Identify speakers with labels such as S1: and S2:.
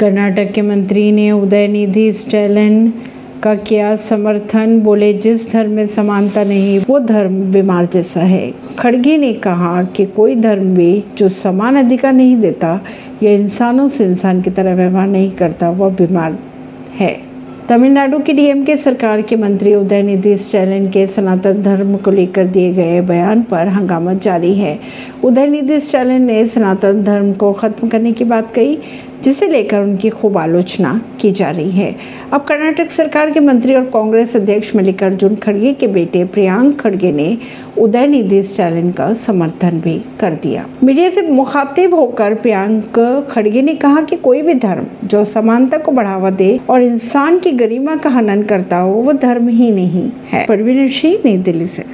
S1: कर्नाटक के मंत्री ने उदयनिधि स्टैलिन का किया समर्थन, बोले, जिस धर्म में समानता नहीं, वो धर्म बीमार जैसा है। खड़गे ने कहा कि कोई धर्म भी जो समान अधिकार नहीं देता या इंसानों से इंसान की तरह व्यवहार नहीं करता, वह बीमार है। तमिलनाडु की डीएमके सरकार के मंत्री उदयनिधि स्टैलिन के सनातन धर्म को लेकर दिए गए बयान पर हंगामा जारी है। उदयनिधि स्टैलिन ने सनातन धर्म को खत्म करने की बात कही, जिसे लेकर उनकी खूब आलोचना की जा रही है। अब कर्नाटक सरकार के मंत्री और कांग्रेस अध्यक्ष मल्लिकार्जुन खड़गे के बेटे प्रियांक खड़गे ने उदयनिधि स्टैलिन का समर्थन भी कर दिया। मीडिया से मुखातिब होकर प्रियांक खड़गे ने कहा कि कोई भी धर्म जो समानता को बढ़ावा दे और इंसान की गरिमा का हनन करता हो, वो धर्म ही नहीं है। परवीन सिंह नई दिल्ली से।